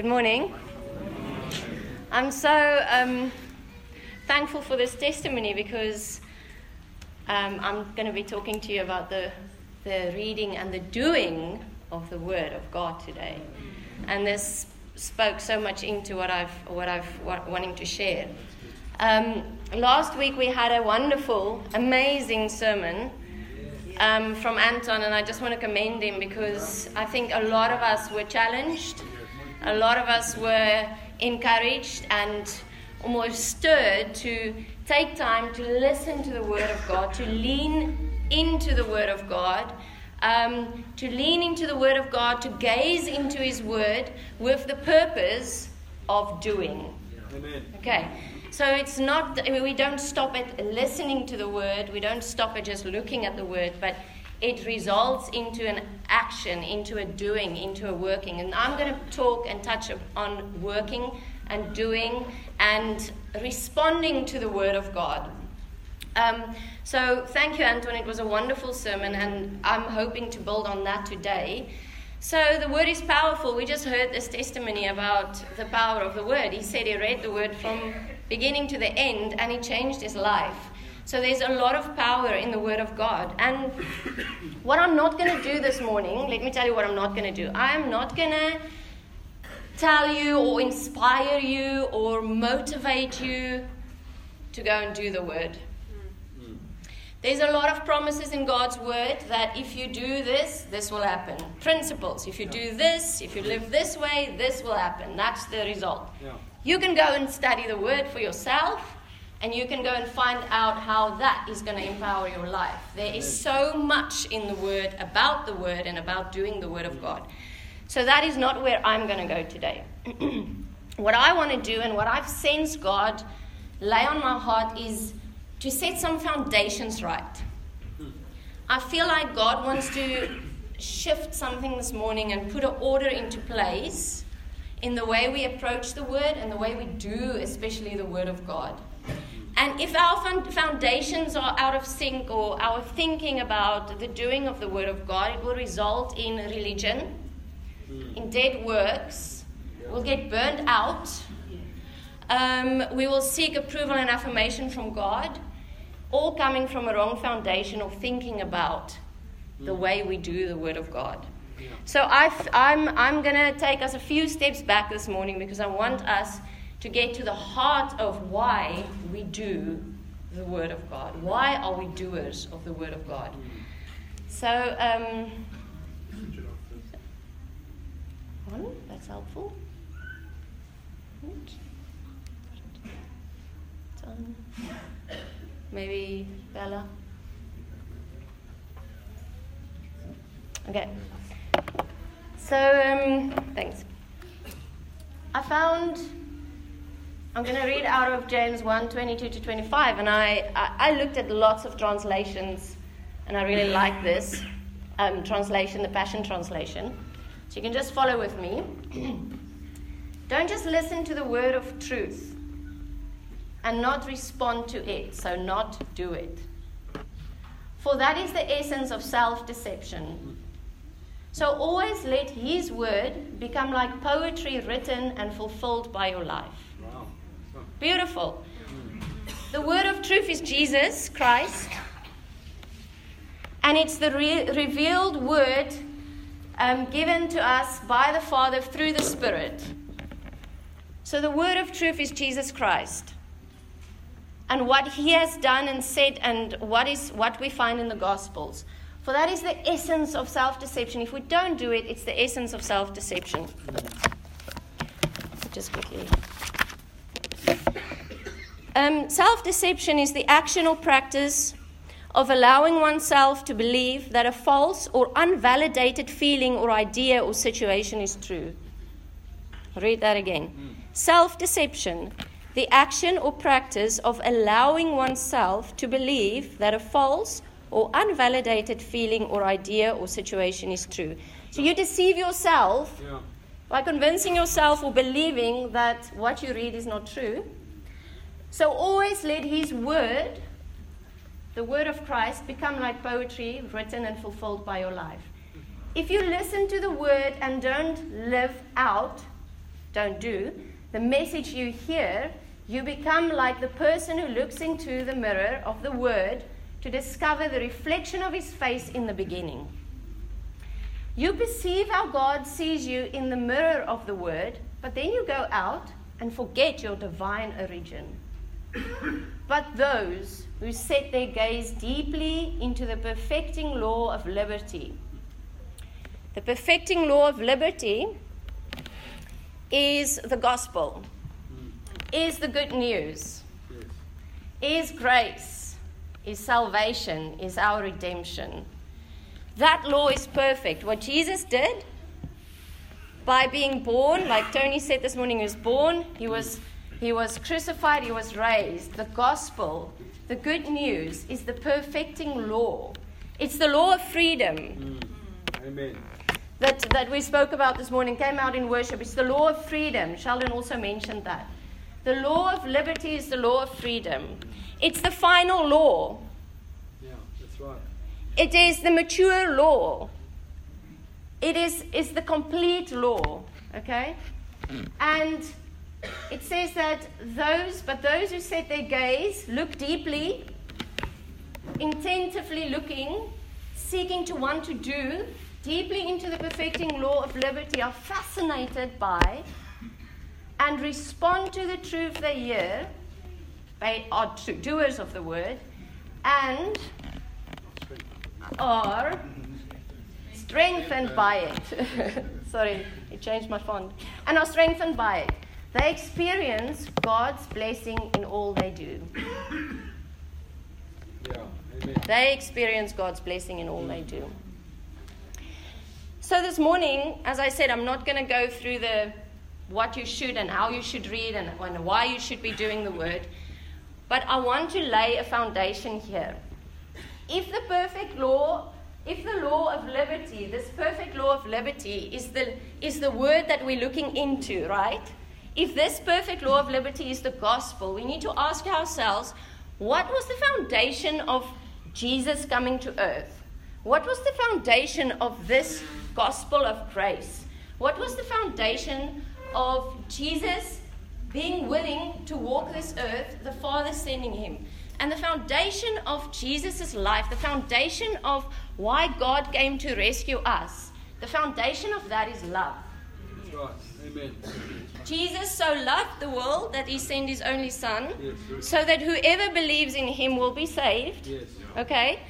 Good morning. I'm so um, thankful for this testimony because um, I'm going to be talking to you about the, the reading and the doing of the Word of God today. And this spoke so much into what I've, what I've wa- wanting to share. Um, last week we had a wonderful, amazing sermon um, from Anton, and I just want to commend him because I think a lot of us were challenged, a lot of us were encouraged and almost stirred to take time to listen to the Word of God, to lean into the Word of God. Um, to lean into the Word of God, to gaze into His Word with the purpose of doing. Amen. Okay, so it's not, we don't stop at listening to the word, we don't stop at just looking at the word, but it results into an action, into a doing, into a working. And I'm going to talk and touch on working and doing and responding to the word of God. Um, so thank you, Anton. It was a wonderful sermon, and I'm hoping to build on that today. So the word is powerful. We just heard this testimony about the power of the word. He said he read the word from beginning to the end and he changed his life. So there's a lot of power in the word of God. And what I'm not going to do this morning, let me tell you what I'm not going to do. I am not going to tell you or inspire you or motivate you to go and do the word. There's a lot of promises in God's word that if you do this, this will happen. Principles. If you do this, if you live this way, this will happen. That's the result. Yeah. You can go and study the word for yourself, and you can go and find out how that is going to empower your life. There is so much in the word about the word and about doing the word of God. So that is not where I'm going to go today. what I want to do and what I've sensed God lay on my heart is to set some foundations right. I feel like God wants to shift something this morning and put an order into place in the way we approach the Word and the way we do, especially the Word of God. And if our foundations are out of sync or our thinking about the doing of the Word of God, it will result in religion, in dead works. We'll get burned out. Um, we will seek approval and affirmation from God, all coming from a wrong foundation of thinking about the way we do the Word of God. So I've, I'm, I'm going to take us a few steps back this morning because I want us to get to the heart of why we do the Word of God. Why are we doers of the Word of God? So, um, one, that's helpful. Maybe Bella. Okay. So, um, thanks. I found, I'm going to read out of James 1 22 to 25, and I, I, looked at lots of translations, and I really like this um, translation, the Passion Translation. So you can just follow with me. Don't just listen to the word of truth and not respond to it, so not do it. For that is the essence of self deception. So always let His word become like poetry written and fulfilled by your life. Beautiful. The word of truth is Jesus Christ, and it's the re- revealed word um, given to us by the Father through the Spirit. So the word of truth is Jesus Christ. And what he has done and said, and what is what we find in the Gospels. For that is the essence of self deception. If we don't do it, it's the essence of self deception. Just quickly. Um, self deception is the action or practice of allowing oneself to believe that a false or unvalidated feeling or idea or situation is true. I'll read that again. Self deception, the action or practice of allowing oneself to believe that a false or unvalidated feeling or idea or situation is true. So you deceive yourself Yeah. by convincing yourself or believing that what you read is not true. So always let His word, the word of Christ, become like poetry written and fulfilled by your life. If you listen to the word and don't live out don't do, the message you hear, you become like the person who looks into the mirror of the Word to discover the reflection of his face in the beginning. You perceive how God sees you in the mirror of the Word, but then you go out and forget your divine origin. But those who set their gaze deeply into the perfecting law of liberty. The perfecting law of liberty is the gospel, is the good news, is grace, is salvation, is our redemption. That law is perfect. What Jesus did by being born, like Tony said this morning, he was born, he was, he was crucified, he was raised. The gospel, the good news, is the perfecting law. It's the law of freedom. Mm. Amen. That, that we spoke about this morning came out in worship. It's the law of freedom. Sheldon also mentioned that. The law of liberty is the law of freedom. It's the final law. Yeah, that's right. It is the mature law. It is, is the complete law. Okay? And it says that those, but those who set their gaze, look deeply, intentively looking, seeking to want to do, deeply into the perfecting law of liberty, are fascinated by and respond to the truth they hear, they are doers of the word, and are strengthened by it. Sorry, it changed my font. And are strengthened by it. They experience God's blessing in all they do. Yeah. They experience God's blessing in all they do. So this morning, as I said, I'm not going to go through the what you should and how you should read and, and why you should be doing the word, but I want to lay a foundation here. If the perfect law, if the law of liberty, this perfect law of liberty is the is the word that we're looking into, right? If this perfect law of liberty is the gospel, we need to ask ourselves, what was the foundation of Jesus coming to earth? What was the foundation of this gospel of grace? What was the foundation of Jesus being willing to walk this earth, the Father sending him? And the foundation of Jesus' life, the foundation of why God came to rescue us, the foundation of that is love. Right. Amen. Jesus so loved the world that he sent his only son Yes. so that whoever believes in him will be saved. Yes. Okay?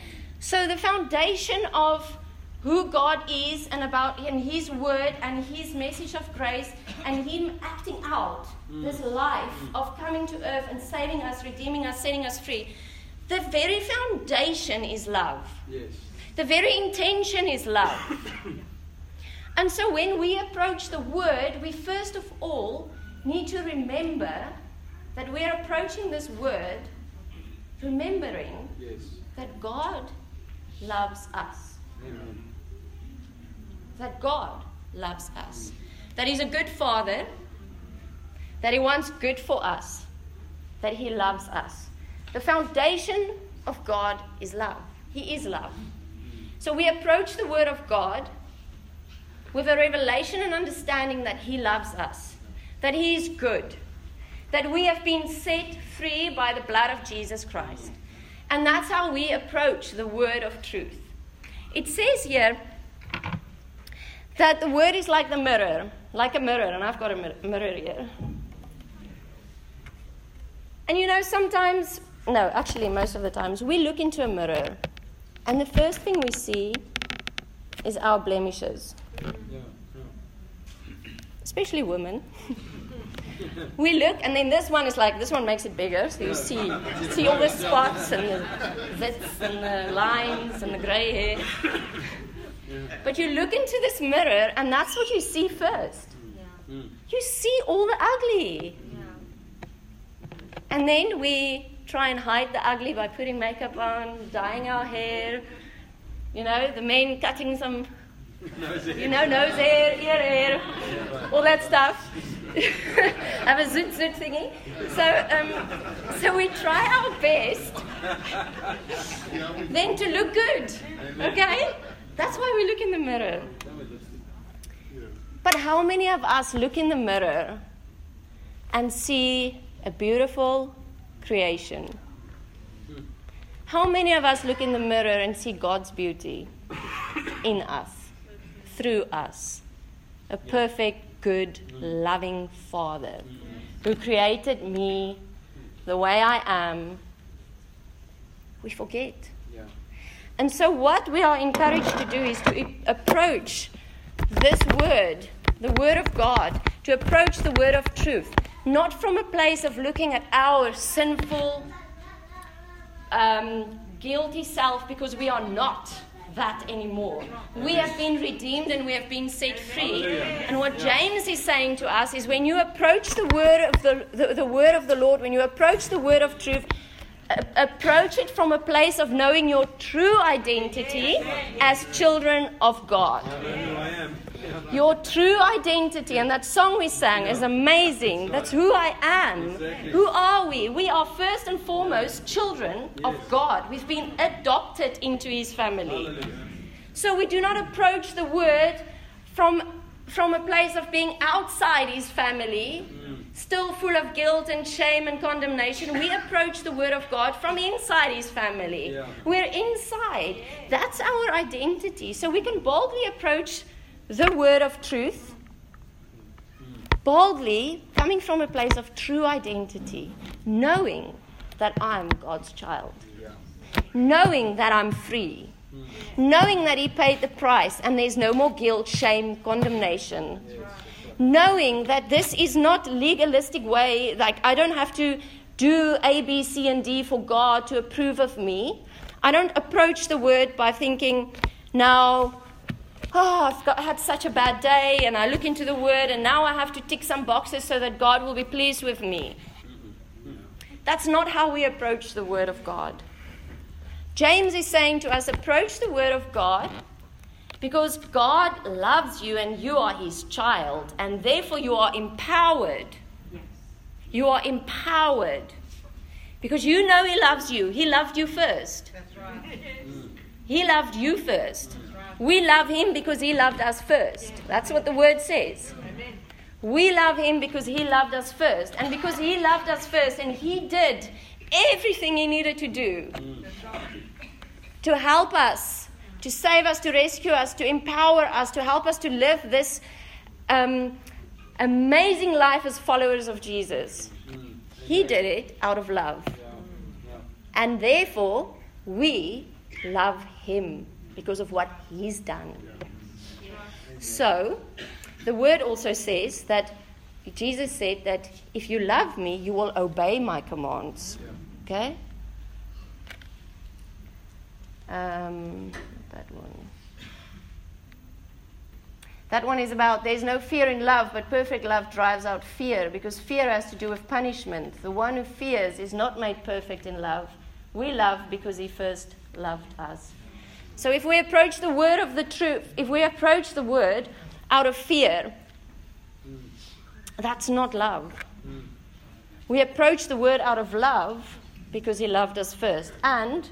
So the foundation of who God is and about and his word and his message of grace and him acting out mm. this life of coming to earth and saving us, redeeming us, setting us free. The very foundation is love. Yes. The very intention is love. and so when we approach the word, we first of all need to remember that we are approaching this word remembering Yes. that God loves us. Amen. That God loves us. That He's a good Father. That He wants good for us. That He loves us. The foundation of God is love. He is love. So we approach the Word of God with a revelation and understanding that He loves us, that He is good, that we have been set free by the blood of Jesus Christ. And that's how we approach the Word of truth. It says here that the Word is like the mirror, like a mirror, and I've got a mir- mirror here. And you know, sometimes, no, actually, most of the times, we look into a mirror, and the first thing we see is our blemishes. Especially women. we look, and then this one is like, this one makes it bigger, so you see, see all the spots and the zits and the lines and the grey hair. But you look into this mirror, and that's what you see first. You see all the ugly. And then we try and hide the ugly by putting makeup on, dyeing our hair. You know, the men cutting some, you know, nose hair, ear hair, all that stuff. Have a zoot zoot thingy. So, um, so we try our best then to look good. Okay? That's why we look in the mirror. But how many of us look in the mirror and see a beautiful creation? How many of us look in the mirror and see God's beauty in us, through us? A perfect, good, loving Father who created me the way I am. We forget. Yeah. And so, what we are encouraged to do is to approach this word, the word of God, to approach the word of truth, not from a place of looking at our sinful, um, guilty self, because we are not that anymore. We have been redeemed and we have been set free. And what James is saying to us is when you approach the word of the, the, the word of the Lord, when you approach the word of truth, approach it from a place of knowing your true identity as children of God. Your true identity, and that song we sang is amazing. That's who I am. Who are we? We are first and foremost children of God. We've been adopted into His family. So we do not approach the word from, from a place of being outside His family still full of guilt and shame and condemnation, we approach the Word of God from inside His family. Yeah. We're inside. That's our identity. So we can boldly approach the Word of truth, boldly coming from a place of true identity, knowing that I'm God's child, knowing that I'm free. Knowing that he paid the price and there's no more guilt, shame, condemnation knowing that this is not legalistic way, like I don't have to do A, B, C, and D for God to approve of me. I don't approach the word by thinking, now, oh, I've got, had such a bad day, and I look into the word, and now I have to tick some boxes so that God will be pleased with me. That's not how we approach the word of God. James is saying to us, approach the word of God because God loves you and you are his child, and therefore you are empowered. Yes. You are empowered. Because you know he loves you. He loved you first. That's right. He loved you first. Right. We love him because he loved us first. That's what the word says. We love him because he loved us first. And because he loved us first, and he did everything he needed to do to help us to save us, to rescue us, to empower us, to help us to live this um, amazing life as followers of Jesus. He did it out of love. And therefore, we love Him because of what He's done. So, the word also says that Jesus said that if you love me, you will obey my commands. Okay? Um, that one. That one is about there's no fear in love, but perfect love drives out fear because fear has to do with punishment. The one who fears is not made perfect in love. We love because he first loved us. So if we approach the word of the truth, if we approach the word out of fear, that's not love. We approach the word out of love because he loved us first. And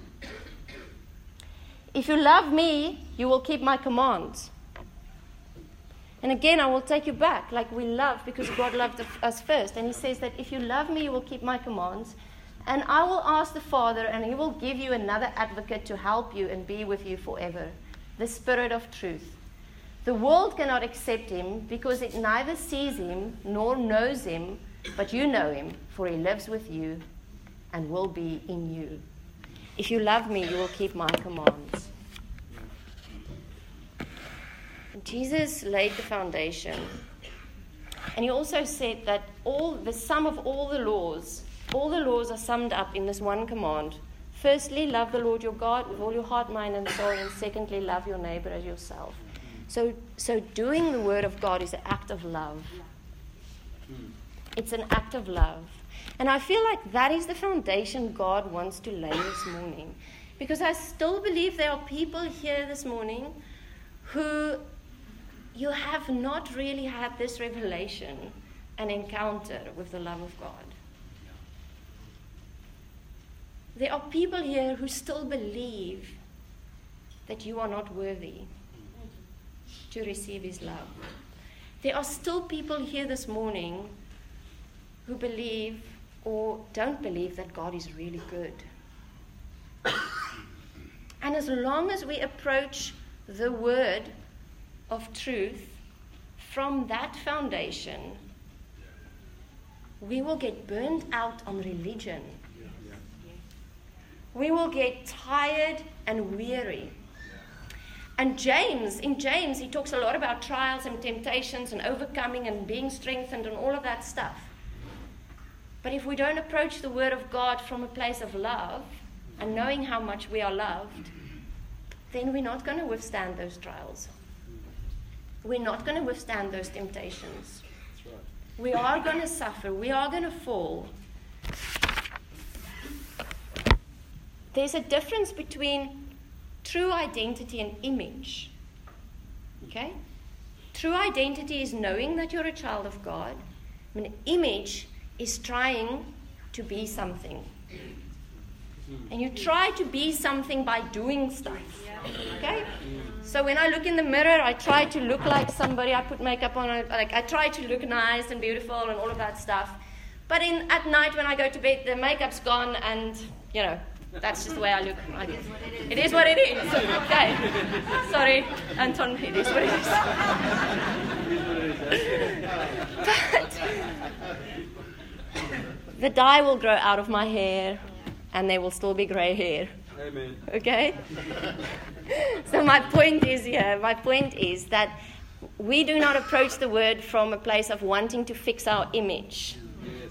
if you love me, you will keep my commands. And again, I will take you back, like we love because God loved us first. And He says that if you love me, you will keep my commands. And I will ask the Father, and He will give you another advocate to help you and be with you forever the Spirit of truth. The world cannot accept Him because it neither sees Him nor knows Him, but you know Him, for He lives with you and will be in you. If you love me, you will keep my commands. Jesus laid the foundation. And he also said that all the sum of all the laws, all the laws are summed up in this one command. Firstly, love the Lord your God with all your heart, mind, and soul, and secondly, love your neighbor as yourself. So, so doing the word of God is an act of love. It's an act of love. And I feel like that is the foundation God wants to lay this morning. Because I still believe there are people here this morning who you have not really had this revelation and encounter with the love of God. There are people here who still believe that you are not worthy to receive His love. there are still people here this morning who believe or don't believe that God is really good. And as long as we approach the word of truth from that foundation, we will get burned out on religion. We will get tired and weary. And James, in James, he talks a lot about trials and temptations and overcoming and being strengthened and all of that stuff. But if we don't approach the Word of God from a place of love and knowing how much we are loved, then we're not going to withstand those trials. We're not going to withstand those temptations. Right. We are going to suffer. We are going to fall. There's a difference between true identity and image. Okay? True identity is knowing that you're a child of God. Mean, image is trying to be something. Hmm. And you try to be something by doing stuff. Okay? So when I look in the mirror, I try to look like somebody. I put makeup on. I, like I try to look nice and beautiful and all of that stuff. But in at night when I go to bed, the makeup's gone, and you know that's just the way I look. I, it is what it is. Okay. Sorry, Anton. It is what it is. but the dye will grow out of my hair, and there will still be grey hair. Amen. Okay? so, my point is here, my point is that we do not approach the word from a place of wanting to fix our image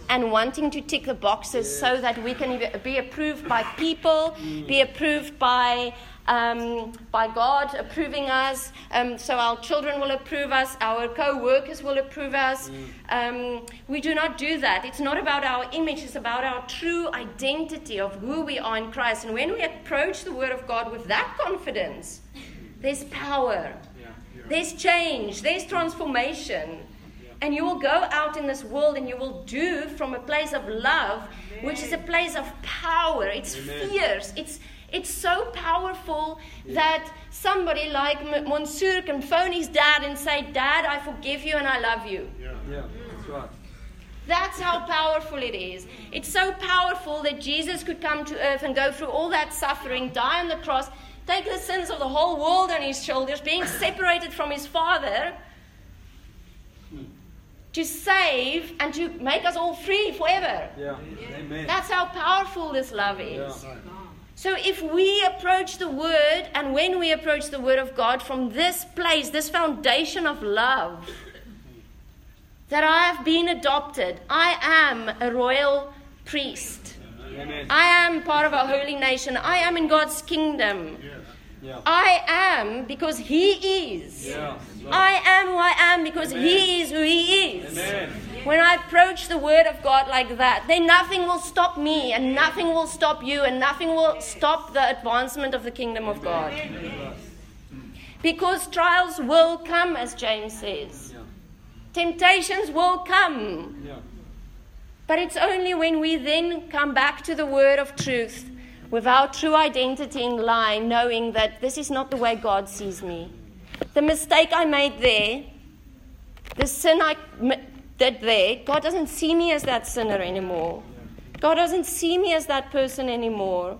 and wanting to tick the boxes so that we can be approved by people, be approved by um, by God approving us, um, so our children will approve us, our co workers will approve us. Um, we do not do that. It's not about our image, it's about our true identity of who we are in Christ. And when we approach the Word of God with that confidence, there's power, Yeah. Yeah. there's change, there's transformation. And you will go out in this world and you will do from a place of love, which is a place of power. It's Amen. fierce. It's it's so powerful that somebody like M- Monsieur can phone his dad and say, Dad, I forgive you and I love you. Yeah. That's mm. right. That's how powerful it is. It's so powerful that Jesus could come to earth and go through all that suffering, die on the cross, take the sins of the whole world on his shoulders, being separated from his Father, to save and to make us all free forever. Yeah. Amen. That's how powerful this love Yeah. is. So if we approach the Word, and when we approach the Word of God from this place, this foundation of love, that I have been adopted, I am a royal priest, Amen. I am part of a holy nation, I am in God's kingdom. Yeah. I am because He is. Yeah. I am who I am because He is who He is. Amen. When I approach the Word of God like that, then nothing will stop me, and nothing will stop you, and nothing will stop the advancement of the kingdom of God. Because trials will come, as James says. Temptations will come. But it's only when we then come back to the word of truth with our true identity in line, knowing that this is not the way God sees me. The mistake I made there, the sin I did there, God doesn't see me as that sinner anymore. God doesn't see me as that person anymore.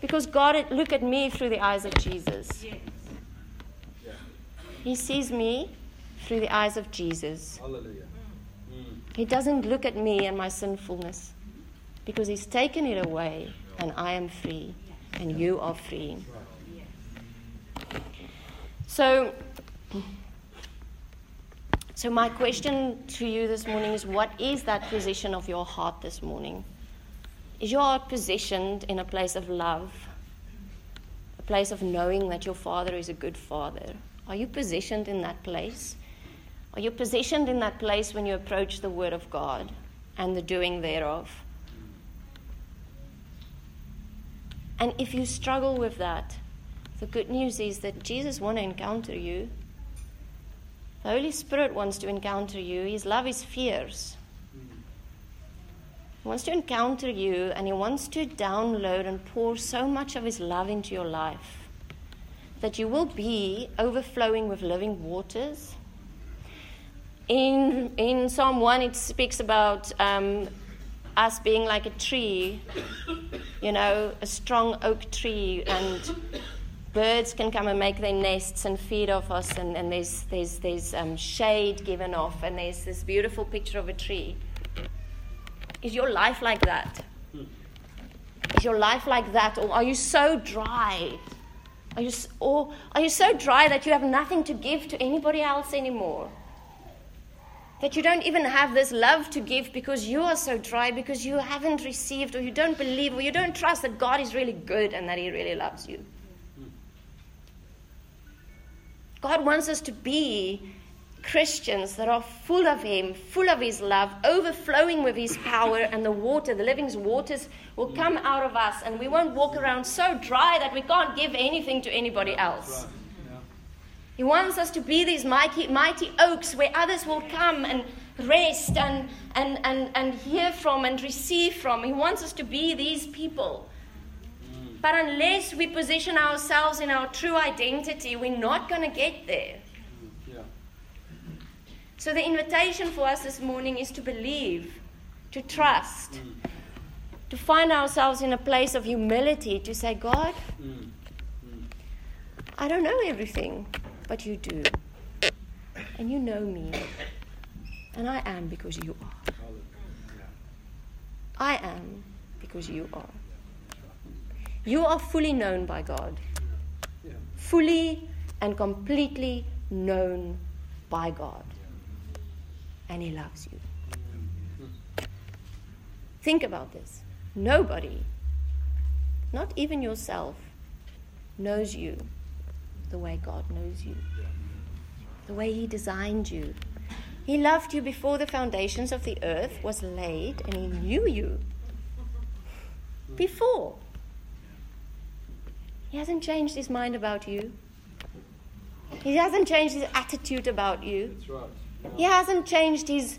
Because God look at me through the eyes of Jesus. He sees me through the eyes of Jesus. He doesn't look at me and my sinfulness because He's taken it away and I am free and you are free. So, so my question to you this morning is what is that position of your heart this morning? Is your heart positioned in a place of love? A place of knowing that your Father is a good Father? Are you positioned in that place? Are you positioned in that place when you approach the Word of God and the doing thereof? And if you struggle with that, the good news is that Jesus wants to encounter you. The Holy Spirit wants to encounter you. His love is fierce. He wants to encounter you and He wants to download and pour so much of His love into your life that you will be overflowing with living waters in, in Psalm 1, it speaks about um, us being like a tree, you know, a strong oak tree, and birds can come and make their nests and feed off us, and, and there's, there's, there's um, shade given off, and there's this beautiful picture of a tree. Is your life like that? Is your life like that? Or are you so dry? Are you, or are you so dry that you have nothing to give to anybody else anymore? That you don't even have this love to give because you are so dry, because you haven't received, or you don't believe, or you don't trust that God is really good and that He really loves you. God wants us to be Christians that are full of Him, full of His love, overflowing with His power, and the water, the living waters, will come out of us, and we won't walk around so dry that we can't give anything to anybody else. He wants us to be these mighty, mighty oaks where others will come and rest and, and, and, and hear from and receive from. He wants us to be these people. But unless we position ourselves in our true identity, we're not going to get there. So, the invitation for us this morning is to believe, to trust, to find ourselves in a place of humility, to say, God, I don't know everything but you do. And you know me. And I am because you are. I am because you are. You are fully known by God. Fully and completely known by God. And He loves you. Think about this. Nobody, not even yourself, knows you the way God knows you, the way He designed you. He loved you before the foundations of the earth was laid, and He knew you before. He hasn't changed His mind about you. He hasn't changed His attitude about you. He hasn't changed His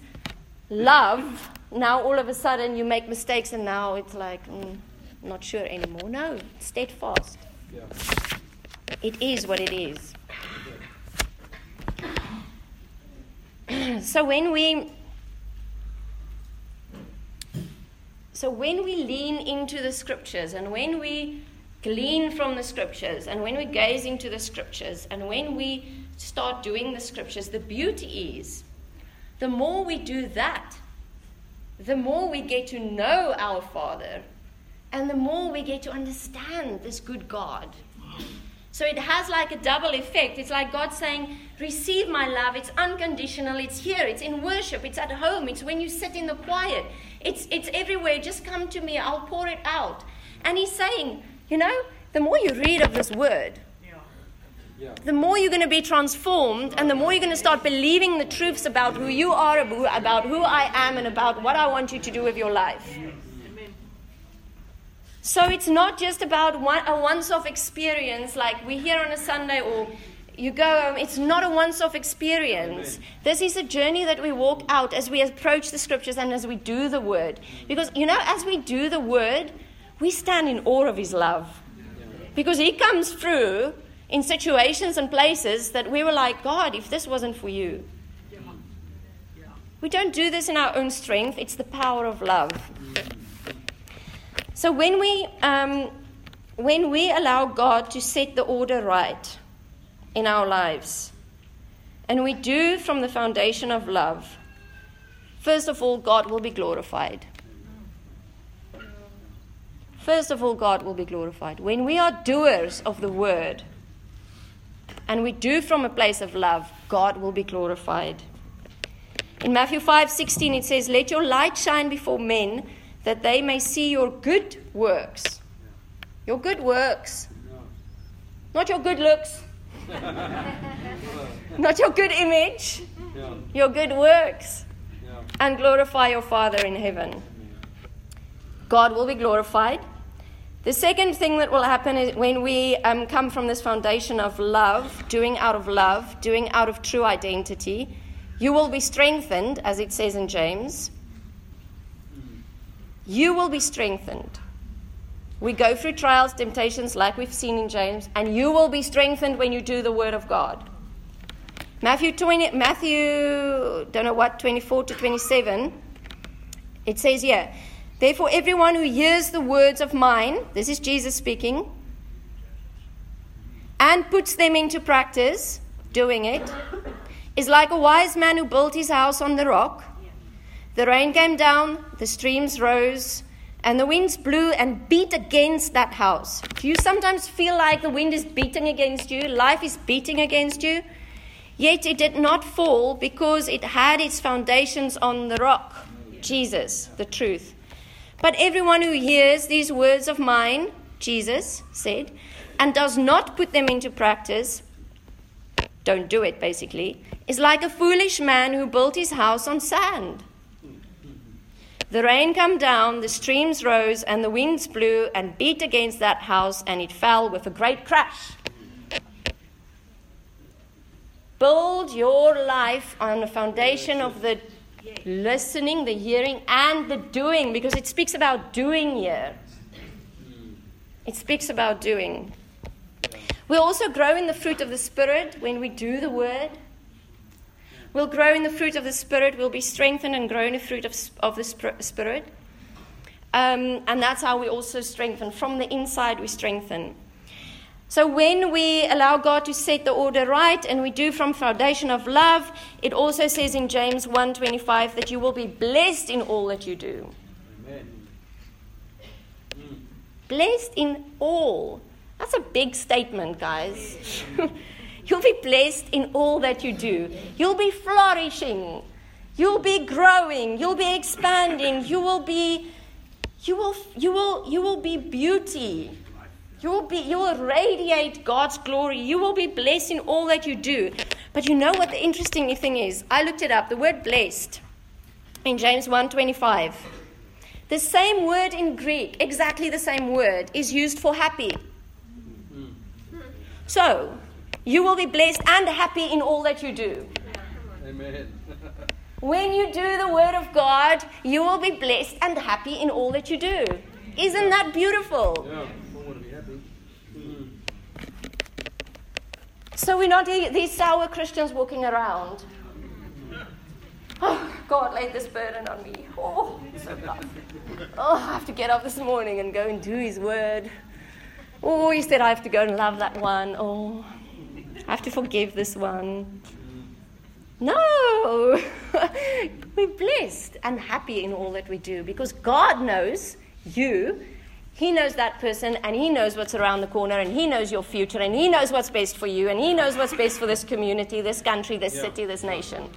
love. Now all of a sudden you make mistakes, and now it's like, mm, not sure anymore. No, steadfast. Yeah. It is what it is. so when we so when we lean into the scriptures and when we glean from the scriptures and when we gaze into the scriptures and when we start doing the scriptures the beauty is the more we do that the more we get to know our father and the more we get to understand this good god so it has like a double effect. It's like God saying, Receive my love. It's unconditional. It's here. It's in worship. It's at home. It's when you sit in the quiet. It's, it's everywhere. Just come to me. I'll pour it out. And He's saying, You know, the more you read of this word, the more you're going to be transformed and the more you're going to start believing the truths about who you are, about who I am, and about what I want you to do with your life. So it's not just about one, a once off experience like we hear on a Sunday or you go, it's not a once off experience. Amen. This is a journey that we walk out as we approach the scriptures and as we do the word. Because, you know, as we do the word, we stand in awe of his love. Because he comes through in situations and places that we were like, God, if this wasn't for you. We don't do this in our own strength, it's the power of love. So when we, um, when we allow God to set the order right in our lives, and we do from the foundation of love, first of all, God will be glorified. First of all, God will be glorified. When we are doers of the word, and we do from a place of love, God will be glorified. In Matthew 5:16 it says, "Let your light shine before men that they may see your good works. Your good works. Not your good looks. Not your good image. Your good works. And glorify your Father in heaven. God will be glorified. The second thing that will happen is when we um, come from this foundation of love, doing out of love, doing out of true identity, you will be strengthened, as it says in James. You will be strengthened. We go through trials, temptations, like we've seen in James, and you will be strengthened when you do the Word of God. Matthew 20, Matthew, don't know what, 24 to 27, it says here, Therefore, everyone who hears the words of mine, this is Jesus speaking, and puts them into practice, doing it, is like a wise man who built his house on the rock. The rain came down, the streams rose, and the winds blew and beat against that house. Do you sometimes feel like the wind is beating against you? Life is beating against you? Yet it did not fall because it had its foundations on the rock, Jesus, the truth. But everyone who hears these words of mine, Jesus said, and does not put them into practice, don't do it basically, is like a foolish man who built his house on sand. The rain came down, the streams rose, and the winds blew and beat against that house, and it fell with a great crash. Build your life on the foundation of the listening, the hearing, and the doing, because it speaks about doing here. It speaks about doing. We also grow in the fruit of the Spirit when we do the word. We'll grow in the fruit of the Spirit. We'll be strengthened and grow in the fruit of, of the Spirit. Um, and that's how we also strengthen. From the inside, we strengthen. So when we allow God to set the order right and we do from foundation of love, it also says in James 1:25 that you will be blessed in all that you do. Amen. Blessed in all. That's a big statement, guys. You'll be blessed in all that you do. You'll be flourishing. You'll be growing. You'll be expanding. You will be you will you will you will be beauty. You will be you will radiate God's glory. You will be blessed in all that you do. But you know what the interesting thing is? I looked it up. The word blessed in James 1:25. The same word in Greek, exactly the same word, is used for happy. So, you will be blessed and happy in all that you do. Amen. when you do the Word of God, you will be blessed and happy in all that you do. Isn't that beautiful? Yeah, So we're not these sour Christians walking around. Oh, God laid this burden on me. Oh, so tough. Oh, I have to get up this morning and go and do His Word. Oh, He said I have to go and love that one. Oh. I have to forgive this one. No! We're blessed and happy in all that we do because God knows you. He knows that person and He knows what's around the corner and He knows your future and He knows what's best for you and He knows what's best for this community, this country, this yeah. city, this nation.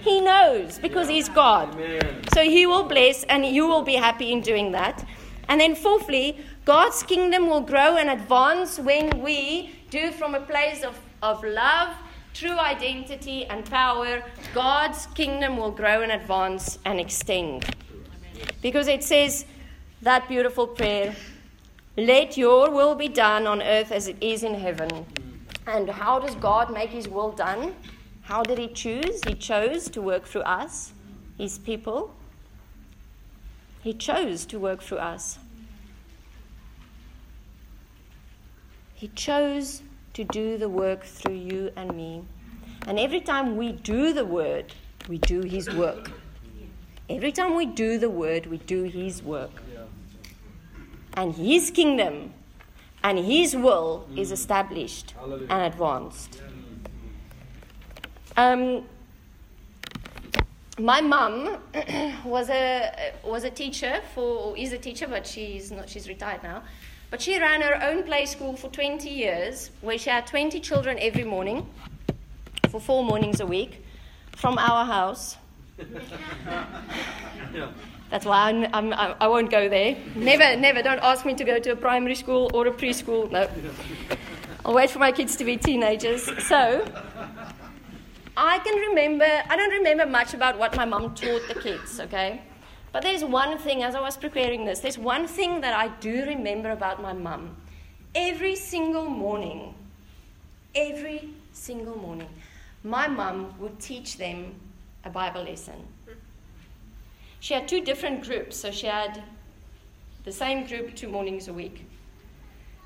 He knows because yeah. He's God. Amen. So He will bless and you will be happy in doing that. And then, fourthly, God's kingdom will grow and advance when we do from a place of of love, true identity, and power, God's kingdom will grow and advance and extend. Because it says that beautiful prayer let your will be done on earth as it is in heaven. And how does God make his will done? How did he choose? He chose to work through us, his people. He chose to work through us. He chose to do the work through you and me. And every time we do the word, we do his work. Every time we do the word, we do his work. And his kingdom and his will is established and advanced. Um, my mum was a was a teacher for is a teacher, but she's not. She's retired now. But she ran her own play school for 20 years, where she had 20 children every morning for four mornings a week from our house. yeah. That's why I'm, I'm, I will not go there. Never, never. Don't ask me to go to a primary school or a preschool. No. I'll wait for my kids to be teenagers. So, I can remember, I don't remember much about what my mom taught the kids, okay? But there's one thing, as I was preparing this, there's one thing that I do remember about my mum. Every single morning, every single morning, my mum would teach them a Bible lesson. She had two different groups, so she had the same group two mornings a week.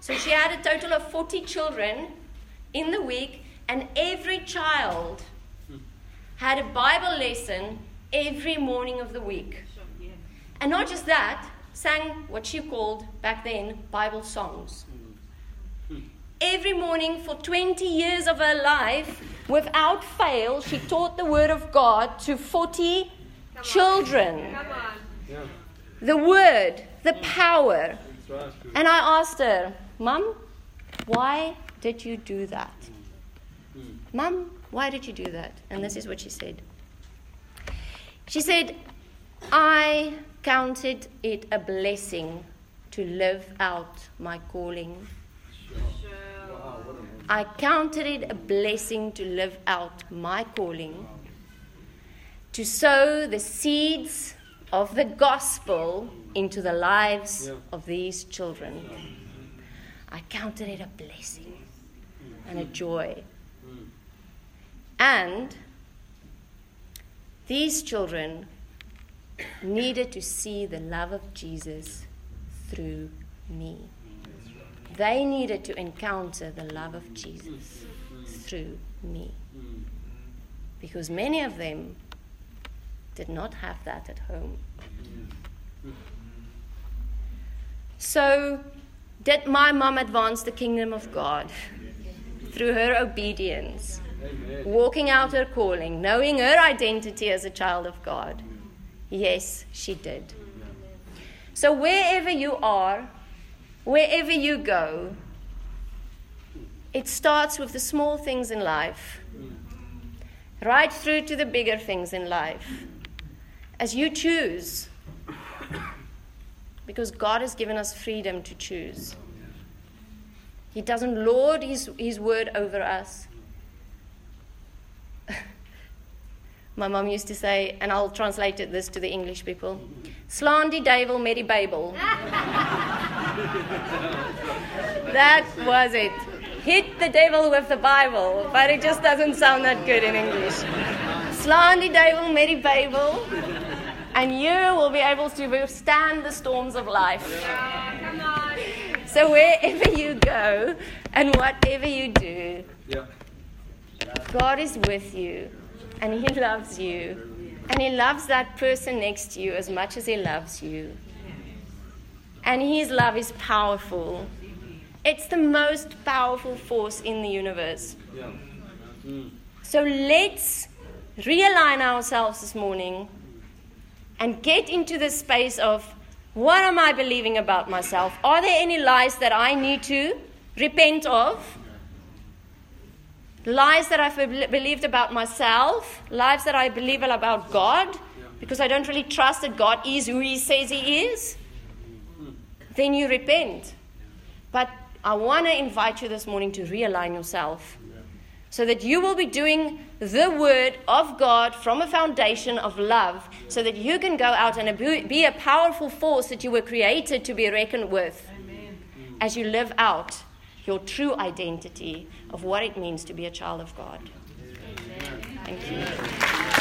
So she had a total of 40 children in the week, and every child had a Bible lesson every morning of the week. And not just that, sang what she called back then Bible songs. Every morning for 20 years of her life, without fail, she taught the Word of God to 40 children. Yeah. The Word, the power. Right. And I asked her, Mum, why did you do that? Mum, why did you do that? And this is what she said. She said, I counted it a blessing to live out my calling. Wow, what counted it a blessing to live out my calling, to sow the seeds of the gospel into the lives Yeah. of these children. I counted it a blessing and a joy. And these children needed to see the love of Jesus through me. They needed to encounter the love of Jesus through me. Because many of them did not have that at home. So, did my mom advance the kingdom of God through her obedience, walking out her calling, knowing her identity as a child of God? Yes, she did. So, wherever you are, wherever you go, it starts with the small things in life, right through to the bigger things in life. As you choose, because God has given us freedom to choose. He doesn't lord his, his word over us. My mom used to say, and I'll translate this to the English people Slandy duivel met die that was it. Hit the devil with the Bible, but it just doesn't sound that good in English. Slandy met die Bijbel, and you will be able to withstand the storms of life. So wherever you go and whatever you do, Yeah. God is with you and He loves you. And He loves that person next to you as much as He loves you. And His love is powerful. It's the most powerful force in the universe. Yeah. Mm. So let's realign ourselves this morning and get into the space of what am I believing about myself? Are there any lies that I need to repent of? Lies that I've believed about myself, lies that I believe about God, because I don't really trust that God is who He says He is, then you repent. But I want to invite you this morning to realign yourself so that you will be doing the word of God from a foundation of love, so that you can go out and be a powerful force that you were created to be reckoned with mm. as you live out your true identity of what it means to be a child of God. Thank you.